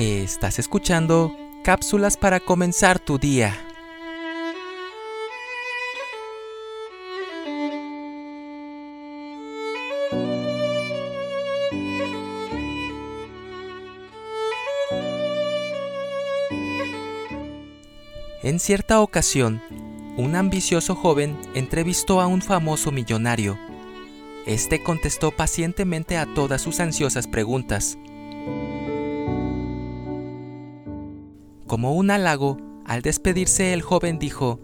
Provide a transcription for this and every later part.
Estás escuchando cápsulas para comenzar tu día. En cierta ocasión, un ambicioso joven entrevistó a un famoso millonario. Este contestó pacientemente a todas sus ansiosas preguntas. Como un halago, al despedirse el joven dijo,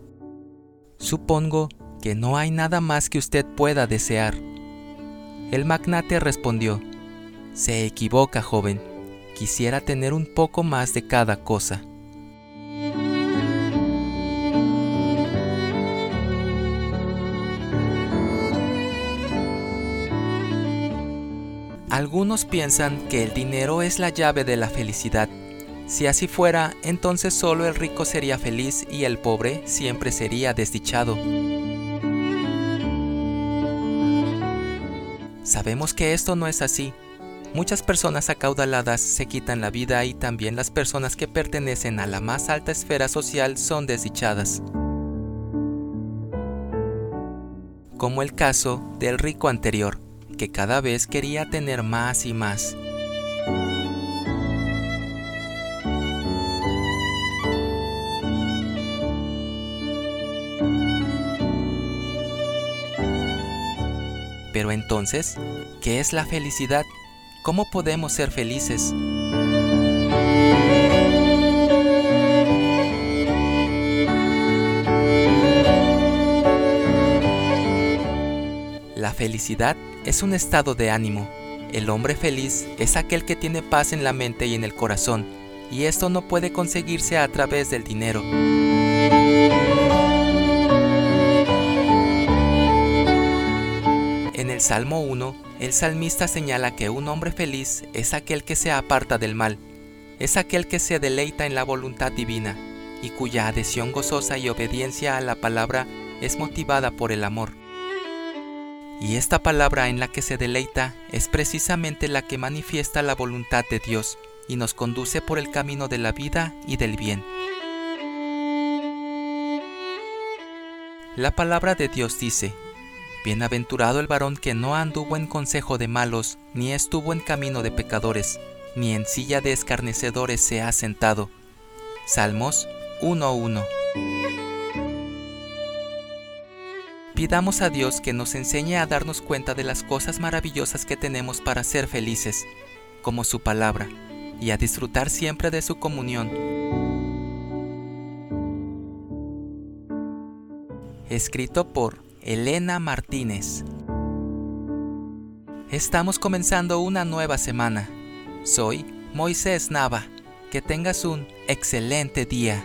Supongo que no hay nada más que usted pueda desear. El magnate respondió, Se equivoca, joven. Quisiera tener un poco más de cada cosa. Algunos piensan que el dinero es la llave de la felicidad. Si así fuera, entonces solo el rico sería feliz y el pobre siempre sería desdichado. Sabemos que esto no es así. Muchas personas acaudaladas se quitan la vida y también las personas que pertenecen a la más alta esfera social son desdichadas. Como el caso del rico anterior que cada vez quería tener más y más. Pero entonces, ¿qué es la felicidad? ¿Cómo podemos ser felices? La felicidad es un estado de ánimo. El hombre feliz es aquel que tiene paz en la mente y en el corazón, y esto no puede conseguirse a través del dinero. En el Salmo 1, el salmista señala que un hombre feliz es aquel que se aparta del mal, es aquel que se deleita en la voluntad divina y cuya adhesión gozosa y obediencia a la palabra es motivada por el amor. Y esta palabra en la que se deleita es precisamente la que manifiesta la voluntad de Dios y nos conduce por el camino de la vida y del bien. La palabra de Dios dice, Bienaventurado el varón que no anduvo en consejo de malos, ni estuvo en camino de pecadores, ni en silla de escarnecedores se ha sentado. Salmos 1.1 Pidamos a Dios que nos enseñe a darnos cuenta de las cosas maravillosas que tenemos para ser felices, como su palabra, y a disfrutar siempre de su comunión. Escrito por Elena Martínez. Estamos comenzando una nueva semana. Soy Moisés Nava. Que tengas un excelente día.